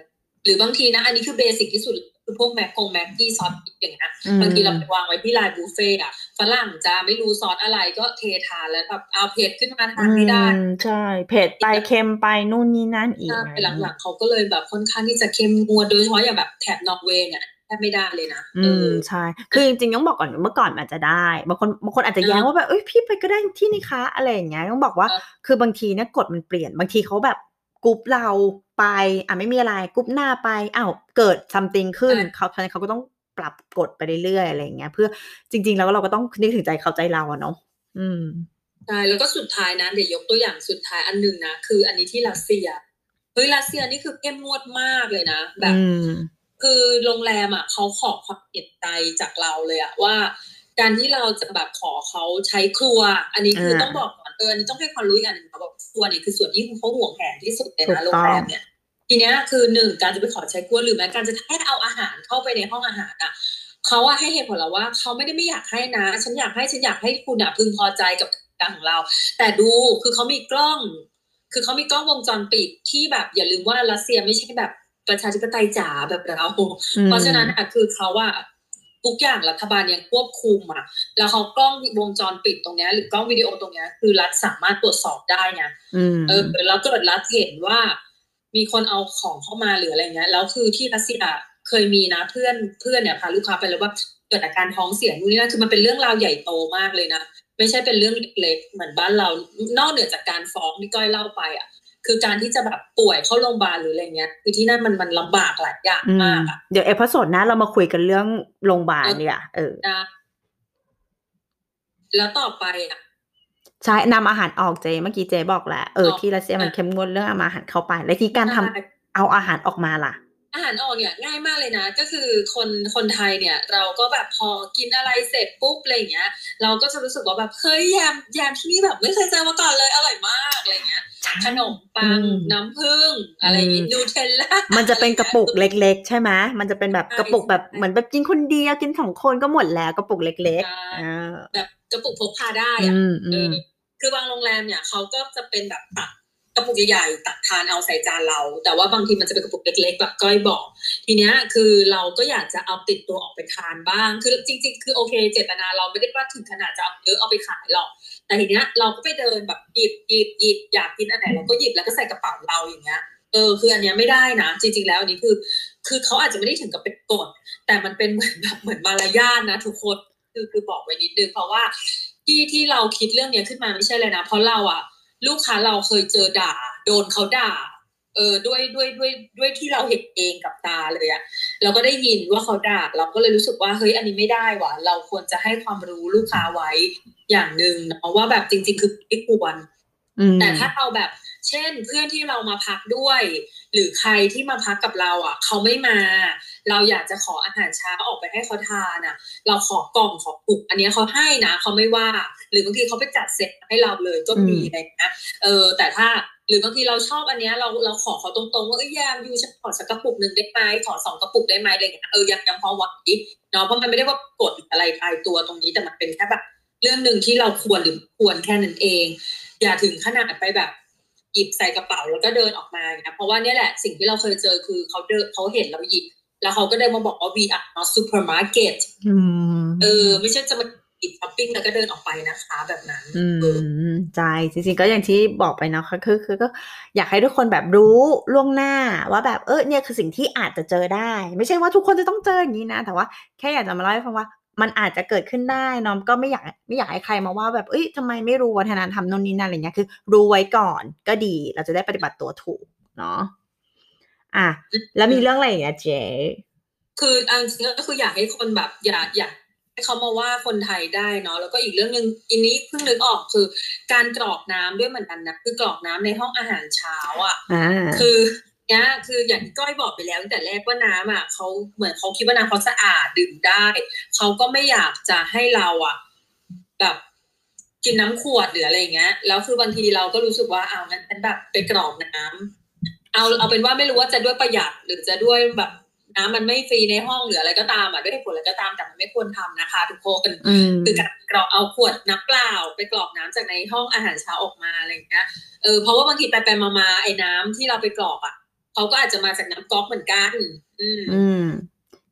หรือบางทีนะ อันนี้คือเบสิกที่สุดคือพวกแม็กกงแม็กกี้ซอสพริกอย่างเงี้ยอืมบางทีเราไปวางไว้ที่ลานบุฟเฟ่ต์อะฝรั่งจะไม่รู้ซอสอะไรก็เททานแล้วแบบเอาเผ็ดขึ้นมาทานไม่ได้อืมใช่เผ็ดไปเค็มไปนู่นนี่นั่นอีกใช่อะไรอย่างหเงี้ลัยงๆเขาก็เลยแบบค่อนข้างที่จะเข้มงวดโดยเฉพาะอย่างแบบแถบนอร์เวย์เนี่ยแท บไม่ได้เลยนะอืเอมอใช่คือจริงๆต้องบอกก่อนเมื่อก่อนมันอาจจะได้บางคนบางคนอาจจะแย้งเออว่าแบบเอ้ยพี่ไปก็ได้ที่นี่คะอะไรอย่างเงี้ยต้องบอกว่าเออคือบางทีเนี่ยกฎมันเปลี่ยนบางทีเขาแบบกรุ๊ปเราไปอะไม่มีอะไรกรุ๊ปหน้าไปอ้าวเกิด something ขึ้นใช่เขาเขาก็ต้องปรับกฎไปเรื่อยๆอะไรอย่างเงี้ย เพื่อจริง ๆ แล้วเราก็ต้องนึกถึงใจเขาใจเราอะเนาะอืมใช่แล้วก็สุดท้ายนะเดี๋ยวยกตัวอย่างสุดท้ายอันหนึ่งนะคืออันนี้ที่รัสเซียเฮ้ยรัสเซียนี่คือเข้มงวดมากเลยนะ แบบอืม คือโรงแรมอะเขาขอความเห็นใจจากเราเลยอะว่า การที่เราจะแบบขอเขาใช้ครัว อันนี้คืออ่าต้องบอกก่อนเอออันนี้ต้องให้ความรู้อีกอันหนึ่งนะบอกครัวนี่คือส่วนที่เขาห่วงแหนที่สุดเลยถูนะกโรต้องงแรมเนี่ยทีเนี้ยคือหนึ่งการจะไปขอใช้ครัวหรือแม้การจะแค่เอาอาหารเข้าไปในห้องอาหารอะเขาอะให้เหตุผลเราว่าเขาไม่ได้ไม่อยากให้นะ ฉันอยากให้ฉันอยากให้คุณอะพึงพอใจกับการของเรา แต่ดูคือเขามีกล้อง คือเขามีกล้องวงจรปิดที่แบบอย่าลืมว่ารัสเซียไม่ใช่แบบ ประชาธิปไตยจ๋าแบบเรา เพราะฉะนั้นอะคือเขาอะทุกอย่างรัฐบาลยังควบคุมอะแล้วเขากล้องวงจรปิดตรงเนี้ยหรือกล้องวิดีโอตรงเนี้ยคือรัฐสามารถตรวจสอบได้ไงอืมเออแล้วเกิดรัฐเห็นว่า มีคนเอาของเข้ามาหรืออะไรเงี้ยแล้วคือที่รัสเซียเคยมีนะเพื่อนเพื่อนเนี่ยพาลูกค้าไปแล้วว่าเกิดอาการท้องเสียนู่นนี่นั่นคือมันเป็นเรื่องราวใหญ่โตมากเลยนะไม่ใช่เป็นเรื่องเล็กๆเหมือนบ้านเรา นอกเหนือจากการฟ้องที่ก้อยเล่าไปอะ คือการที่จะแบบป่วยเข้าโรงพยาบาลหรืออะไรเงี้ยคือที่นั่นมันมันลำบากหลายอย่างอืมมากอะเดี๋ยว episode หน้าเรามาคุยกันเรื่องโรงพยาบาลเนี่ยเออนะแล้วต่อไปอะใช่นำอาหารออกเจเมื่อกี้เจบอกแหละเออออกที่รัสเซียมันอะเข้มงวดเรื่องเอาอาหารเข้าไป และที่การทำใช่เอาอาหารออกมาล่ะ อาหารออกเนี่ยง่ายมากเลยนะ ก็คือคนคนไทยเนี่ย เราก็แบบพอกินอะไรเสร็จปุ๊บอะไรอย่างเงี้ย เราก็จะรู้สึกว่าแบบเฮ้ยแยมแยมที่นี่แบบไม่เคยเจอมาก่อนเลยอร่อยมากอะไรเงี้ยขนมปังอืมน้ำผึ้งอะไรอย่างงี้อืมนูเทลล่ามันจะเป็นกระปุกเล็ก ๆ ใช่ไหมมันจะเป็นแบบใช่กระปุกแบบใช่เหมือนแบบกินคนเดียวกินสองคนก็หมดแล้วกระปุกเล็กใช่ๆอ่าแบบกระปุกพกพาได้อือะมอืเอมอคือบางโรงแรมเนี่ยเขาก็จะเป็นแบบตัก กระปุกใหญ่ๆตักทานเอาใส่จานเรา แต่ว่าบางทีมันจะเป็นกระปุกเล็กๆแบบก้อยบอก ทีเนี้ยคือเราก็อยากจะเอาติดตัวออกไปทานบ้าง คือจริง ๆ คือโอเค เจตนาเราไม่ได้ว่าถึงขนาดจะเอาเยอะเอาไปขายหรอก แต่ทีเนี้ยเราก็ไปเดินแบบหยิบหยิบหยิบอยากกินอันไหนเราก็หยิบแล้วก็ใส่กระเป๋าเราอย่างเงี้ย เออคืออันเนี้ยไม่ได้นะ จริง ๆ แล้วอันนี้คือ คือเขาอาจจะไม่ได้ถึงกับเป็นกฎแต่มันเป็นเหมือนแบบเหมือนมารยาทนะทุกคนคือคือบอกไว้นิดนึงเพราะว่าที่ที่เราคิดเรื่องเนี้ยขึ้นมาไม่ใช่เลยนะ เพราะเราอะ ลูกค้าเราเคยเจอด่า โดนเขาด่า เออด้วยด้วยด้วยด้วยที่เราเห็นเองกับตาเลยอะเราก็ได้ยินว่าเขาด่า เราก็เลยรู้สึกว่าเฮ้ยอันนี้ไม่ได้ว่ะเราควรจะให้ความรู้ลูกค้าไว้อย่างหนึ่งเนาะว่าแบบจริง ๆ คือไม่ควรอืมแต่ถ้าเราแบบ เช่นเพื่อนที่เรามาพักด้วย หรือใครที่มาพักกับเราอะ เขาไม่มา เราอยากจะขออาหารเช้าออกไปให้เขาทานอะ เราขอกล่องขอปุก อันเนี้ยเขาให้นะเขาไม่ว่า หรือบางทีเขาไปจัดเซตให้เราเลยก็มีอืมอะไรอย่างเงี้ยเออ แต่ถ้าหรือบางทีเราชอบอันเนี้ยเราเราขอเขาตรงๆว่าเอ้ยแยมยูฉันขอสักกระปุกหนึ่งได้ไหมขอสองกระปุกได้ไหมอะไรอย่างเงี้ยเออยังยังพอไหวเนาะเพราะมันไม่ได้ว่ากดอะไรตายตัวตรงนี้แต่มันเป็นแค่แบบเรื่องหนึ่งที่เราควรหรือไม่ควรแค่นั้นเอง อย่าถึงขนาดไปแบบ หยิบใส่กระเป๋าแล้วก็เดินออกมาอย่างเงี้ยเพราะว่าเนี่ยแหละสิ่งที่เราเคยเจอคือเขาเดินเขาเห็นเราหยิบ แล้วเขาก็เดินมาบอกว่า we are not supermarket อืมเออ ไม่ใช่จะมาหยิบช้อปปิ้งแล้วก็เดินออกไปนะคะแบบนั้น อืเออมใช่จริงๆก็อย่างที่บอกไปเนาะค่ะคือคือก็อยากให้ทุกคนแบบรู้ล่วงหน้าว่าแบบเออเนี่ยคือสิ่งที่อาจจะเจอได้ ไม่ใช่ว่าทุกคนจะต้องเจออย่างนี้นะ แต่ว่าแค่อยากจะมาเล่าให้ฟังว่า มันอาจจะเกิดขึ้นได้เนอะก็ไม่อยากไม่อยากให้ใครมาว่าแบบเอ้ยทำไมไม่รู้วัฒนธรรมโน่นนี่นั่นอะไรเงี้ยคือรู้ไว้ก่อนก็ดีเราจะได้ปฏิบัติตัวถูกเนาะอะแล้วมีเรื่องอะไรอีกอะเจ๊คืออันจริงๆก็คืออยากให้คนแบบอย่าอย่าให้เขามาว่าคนไทยได้เนาะแล้วก็อีกเรื่องหนึ่งอันนี้เพิ่งนึกออกคือ การกรอกน้ำด้วยเหมือนกันนะคือกรอกน้ำในห้องอาหารเช้าอะอ่าคือ เนี่ยคืออย่างที่ก้อยบอกไปแล้วตั้งแต่แรกว่าน้ำอะเขาเหมือนเขาคิดว่าน้ำเขาสะอาดดื่มได้เขาก็ไม่อยากจะให้เราอะแบบกินน้ำขวดหรืออะไรอย่างเงี้ยแล้วคือบางทีเราก็รู้สึกว่าเอางั้นฉันแบบไปกรอกน้ำเอาเอาเป็นว่าไม่รู้ว่าจะด้วยประหยัดหรือจะด้วยแบบน้ำมันไม่ฟรีในห้องหรืออะไรก็ตามอะด้วยเหตุผลอะไรก็ตามแต่มันไม่ควรทำนะคะ ทุกคนอืมคือการกรอกเอาขวดน้ำเปล่า ไปกรอกน้ำจากในห้องอาหารเช้าออกมาอะไรอย่างเงี้ยเออเพราะว่าบางทีไปไปมามาไอ้น้ำที่เราไปกรอกอะ เขาก็อาจจะมาจากน้ำก๊อกเหมือนกันอืมอืม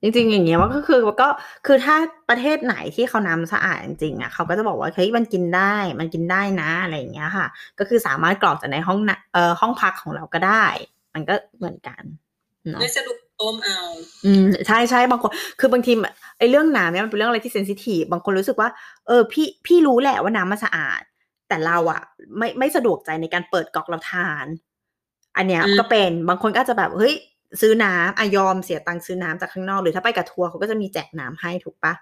จริงๆอย่างเงี้ยว่าก็คือก็คือถ้าประเทศไหนที่เขาน้ำสะอาดจริงๆอะเขาก็จะบอกว่าเฮ้ยมันกินได้มันกินได้นะอะไรอย่างเงี้ยค่ะ ก็คือสามารถกรอกจากในห้องน่ะเอ่อห้องพักของเราก็ได้ มันก็เหมือนกันเนาะไม่สะดวกต้มเอา อืมใช่ใช่บางคน คือบางทีไอ้เรื่องน้ำเนี่ยมันเป็นเรื่องอะไรที่เซนซิทีฟบางคนรู้สึกว่าเออพี่พี่รู้แหละว่าน้ำมันสะอาด แต่เราอะไม่ไม่สะดวกใจในการเปิดก๊อกรับทาน อันเนี้ยก็เป็นบางคนก็อาจจะแบบเฮ้ยซื้อน้ำอะยอมเสียตังค์ซื้อน้ำจากข้างนอก หรือถ้าไปกับทัวร์เขาก็จะมีแจกน้ำให้ถูกปะ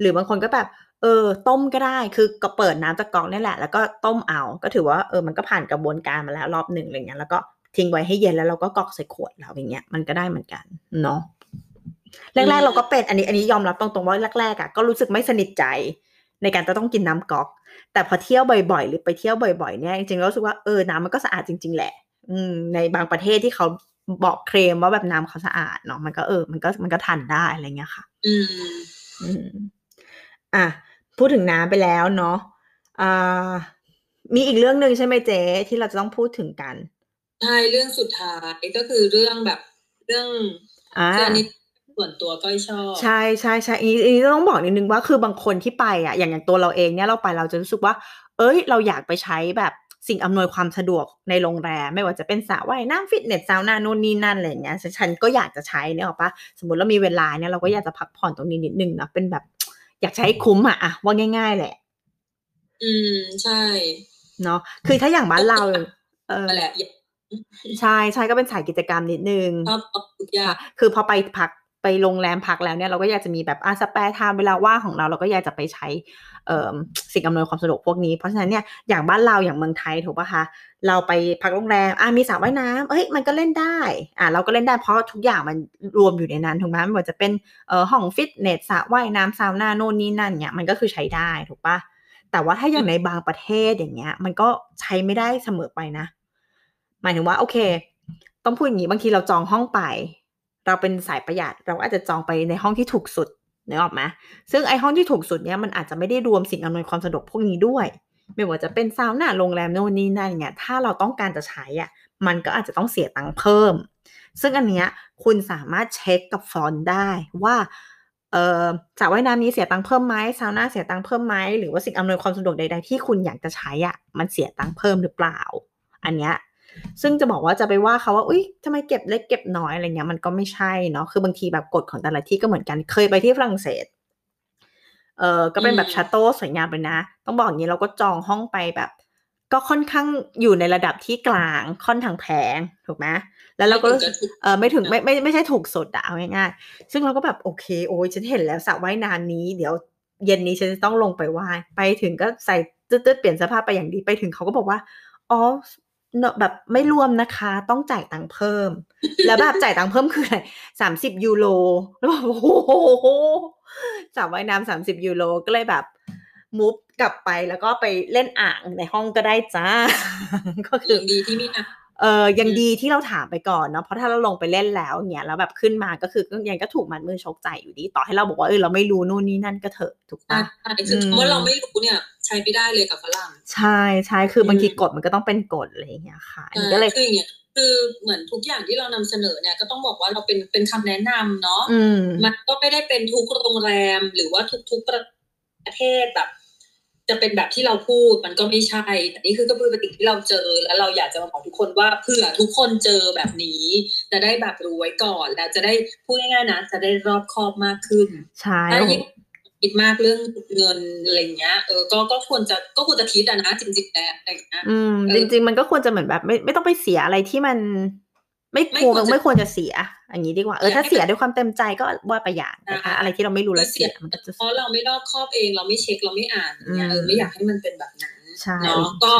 หรือบางคนก็แบบเออต้มก็ได้คือก็เปิดน้ำจากก๊อกนี่แหละ แล้วก็ต้มเอาก็ถือว่าเออมันก็ผ่านกระบวนการมาแล้วรอบหนึ่งอะไรเงี้ยแล้วก็ทิ้งไว้ให้เย็นแล้วเราก็กรอกใส่ขวดแล้วอย่างเงี้ยมันก็ได้เหมือนกันเนาะแรกๆเราก็เป็นอันนี้อันนี้ยอมรับตรงๆว่าแรกๆอะก็รู้สึกไม่สนิทใจในการจะต้องกินน้ำก๊อก แต่พอเที่ยวบ่อยๆ หรือไปเที่ยวบ่อยๆเนี่ยจริงๆเรารู้สึกว่าเออน้ำมันก็สะอาดจริง ๆ แหละอืม ในบางประเทศที่เขาบอกเคลมว่าแบบน้ำเขาสะอาดเนาะมันก็เออ มันก็มันก็ทันได้อะไรเงี้ยค่ะ อืมอืมอะพูดถึงน้ำไปแล้วเนาะอ่ามีอีกเรื่องหนึ่งใช่ไหมเจ๊ที่เราจะต้องพูดถึงกันใช่เรื่องสุดท้ายก็คือเรื่องแบบเรื่องอ่าคืออันนี้ส่วนตัวก้อยชอบ ใช่ใช่ใช่อันนี้อันนี้ต้องบอกนิดนึงว่าคือบางคนที่ไปอะอย่างอย่างตัวเราเองเนี่ยเราไปเราจะรู้สึกว่า เอ้ย เราอยากไปใช้แบบ สิ่งอำนวยความสะดวกในโรงแรม ไม่ว่าจะเป็นสระว่ายน้ำฟิตเนสซาวน่านู่นนี่นั่นอะไรอย่างเงี้ยฉันฉันก็อยากจะใช้เนี่ยหรอกปะสมมติเรามีเวลาเนี่ยเราก็อยากจะพักผ่อนตรงนี้นิดนึงนะเป็นแบบ อยากใช้คุ้มอะอะว่าง่าย ๆ แหละ อืมใช่เนาะคือถ้าอย่างบ้านเรา เออนั่นแหละใช่ใช่ก็เป็นสายกิจกรรมนิดนึงชอบเอาทุกอย่างค่ะคือพอไปพัก ไปโรงแรมพักแล้วเนี่ยเราก็อยากจะมีแบบอา spare time เวลาว่างของเราเราก็อยากจะไปใช้เอ่อสิ่งอำนวยความสะดวกพวกนี้ เพราะฉะนั้นเนี่ยอย่างบ้านเราอย่างเมืองไทยถูกปะคะเราไปพักโรงแรมอะมีสระว่ายน้ำเอ้ยมันก็เล่นได้อะเราก็เล่นได้เพราะทุกอย่างมันรวมอยู่ในนั้นถูกไหมไม่ว่าจะเป็นเอ่อห้องฟิตเนสสระว่ายน้ำซาวน่าโน่นนี่นั่นเนี่ยมันก็คือใช้ได้ถูกปะแต่ว่าถ้าอย่างในบางประเทศอย่างเงี้ย มันก็ใช้ไม่ได้เสมอไปนะ หมายถึงว่าโอเค ต้องพูดอย่างนี้บางทีเราจองห้องไป เราเป็นสายประหยัดเราอาจจะจองไปในห้องที่ถูกสุดนึกออกไหมซึ่งไอห้องที่ถูกสุดเนี้ยมันอาจจะไม่ได้รวมสิ่งอำนวยความสะดวกพวกนี้ด้วย ไม่ว่าจะเป็นซาวน่าโรงแรมโน่นนี่นั่นเงี้ยถ้าเราต้องการจะใช้อะมันก็อาจจะต้องเสียตังค์เพิ่ม ซึ่งอันเนี้ยคุณสามารถเช็คกับฟอนได้ว่าเออสระว่ายน้ำนี้เสียตังค์เพิ่มไหมซาวน่าเสียตังค์เพิ่มไหมหรือว่าสิ่งอำนวยความสะดวกใดๆที่คุณอยากจะใช้อะมันเสียตังค์เพิ่มหรือเปล่า อันเนี้ย ซึ่งจะบอกว่าจะไปว่าเขาว่าอุ้ยทำไมเก็บเล็กเก็บน้อยอะไรเงี้ยมันก็ไม่ใช่เนาะคือบางทีแบบกฎของแต่ละที่ก็เหมือนกันเคยไปที่ฝรั่งเศสเออก็เป็นแบบอืมชาโต้สวยงามเลยนะ ต้องบอกอย่างนี้เราก็จองห้องไปแบบ ก็ค่อนข้างอยู่ในระดับที่กลางค่อนทางแพงถูกไหมแล้วเราก็รู้สึกเออไม่ถึงไม่ไม่ไม่ใช่ถูกสุดอะเอาง่ายๆซึ่งเราก็แบบโอเค โอ้ยฉันเห็นแล้วสระว่ายน้ำนี้ เดี๋ยวเย็นนี้ฉันจะต้องลงไปว่ายไปถึงก็ใส่ตืดๆเปลี่ยนเสภาพไปอย่างดีไปถึงเขาก็บอกว่าอ๋อ แบบไม่รวมนะคะ ต้องจ่ายตังค์เพิ่ม แล้วแบบจ่ายตังค์เพิ่มคืออะไรสามสิบยูโรแล้วแบบโอ้โหสาวว่ายน้ำสามสิบยูโรก็เลยแบบมุฟกลับไปแล้วก็ไปเล่นอ่างในห้องก็ได้จ้า ก็คือดีที่มีอะ เออยังดีที่เราถามไปก่อนเนาะเพราะถ้าเราลงไปเล่นแล้วเนี่ยแล้วแบบขึ้นมาก็คือก็ยังก็ถูกมันมือชกใจอยู่ดีต่อให้เราบอกว่าเออเราไม่รู้นู่นนี่นั่นก็เถอะถูกใช่ปะใช่คือคำว่าเราไม่รู้เนี่ย ใช้ไม่ได้เลยกับฝรั่งใช่ใช่คือบางทีกฎมันก็ต้องเป็นกฎอะไรอย่างเงี้ยค่ะอันนี้ก็เลยคืออย่างเงี้ยคือเหมือนทุกอย่างที่เรานำเสนอเนี่ยก็ต้องบอกว่าเราเป็นเป็นคำแนะนำเนาะอืมมันก็ไม่ได้เป็นทุกโรงแรมหรือว่าทุกๆประเทศแบบ จะเป็นแบบที่เราพูดมันก็ไม่ใช่ แต่นี่คือก็คือเป็นสิ่งที่เราเจอ แล้วเราอยากจะมาบอกทุกคนว่าเผื่อทุกคนเจอแบบนี้ จะได้แบบรู้ไว้ก่อน แล้วจะได้พูดง่ายๆนะจะได้รอบคอบมากขึ้นใช่ถ้ายิ่งคิดมากเรื่องเงินอะไรเงี้ยเออก็ก็ควรจะก็ควรจะคิดอะนะจริงๆแล้วอะไรเงี้ยอืมเออจริง ๆ มันก็ควรจะเหมือนแบบไม่ไม่ต้องไปเสียอะไรที่มัน ไม่ไม่ควรควรจะไม่ควรจะเสีย อย่างนี้ดีกว่าเอออยากถ้าให้เสียมันด้วยความเต็มใจก็ว่าไปอย่างแต่ถ้าอ่าอะไรที่เราไม่รู้แล้วคือเสีเสียยมันก็จะเพราะเราไม่รอบคอบเองเราไม่เช็คเราไม่อ่านอย่างเงี้ยอืมเออไม่อยากให้มันเป็นแบบนั้นใช่เนาะก็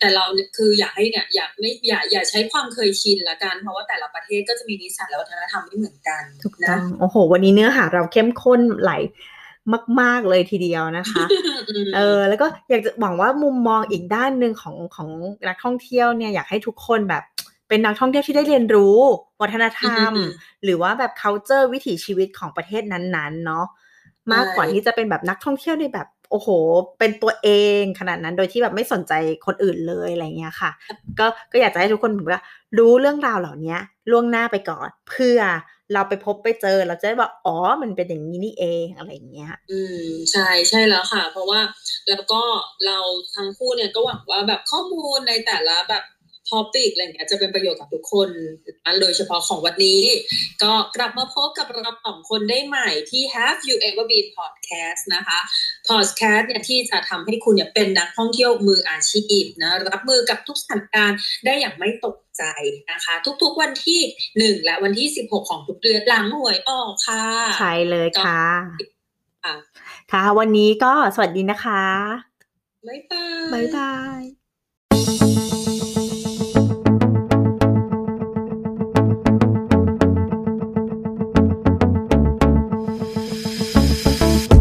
แต่เราเนี่ยคืออยากให้เนี่ยอยากไม่อย่าอย่าใช้ความเคยชินละกัน เพราะว่าแต่ละประเทศก็จะมีนิสัยและวัฒนธรรมไม่เหมือนกันถูกต้นะองโอ้โห วันนี้เนื้อหาเราเข้มข้นไหลมาก ๆ เลยทีเดียวนะคะ เออ แล้วก็อยากจะหวังว่ามุมมองอีกด้านหนึ่งของของนักท่องเที่ยวเนี่ยอยากให้ทุกคนแบบ เป็นนักท่องเที่ยวที่ได้เรียนรู้ วัฒนธรรมอืมหรือว่าแบบ culture วิถีชีวิตของประเทศนั้นๆ เนาะมากกว่าที่จะเป็นแบบนักท่องเที่ยวในแบบโอ้โห เป็นตัวเองขนาดนั้นโดยที่แบบไม่สนใจคนอื่นเลยอะไรเงี้ยค่ะ ก็ก็อยากจะให้ทุกคนแบบว่ารู้เรื่องราวเหล่านี้ล่วงหน้าไปก่อน เพื่อเราไปพบไปเจอเราจะได้บอกอ๋อมันเป็นอย่างนี้นี่เองอะไรอย่างเงี้ย อืมใช่ใช่แล้วค่ะ เพราะว่าแล้วก็เราทั้งคู่เนี่ยก็หวังว่าแบบข้อมูลในแต่ละแบบ ท็อปิกอะไรเงี้ยจะเป็นประโยชน์กับทุกคนอันโดยเฉพาะของวันนี้ ก็กลับมาพบกับเราสองคนได้ใหม่ที่ Have You Ever Been Podcast นะคะ Podcast เนี่ยที่จะทำให้คุณเนี่ยเป็นนักท่องเที่ยวมืออาชีพนะรับมือกับทุกสถานการณ์ได้อย่างไม่ตกใจนะคะ ทุกๆวันที่หนึ่งและวันที่ 16 ของทุกเดือนหลังหวยออกค่ะ ใช่เลยค่ะ ค่ะค่ะวันนี้ก็สวัสดีนะคะ บ๊ายบาย บ๊ายบาย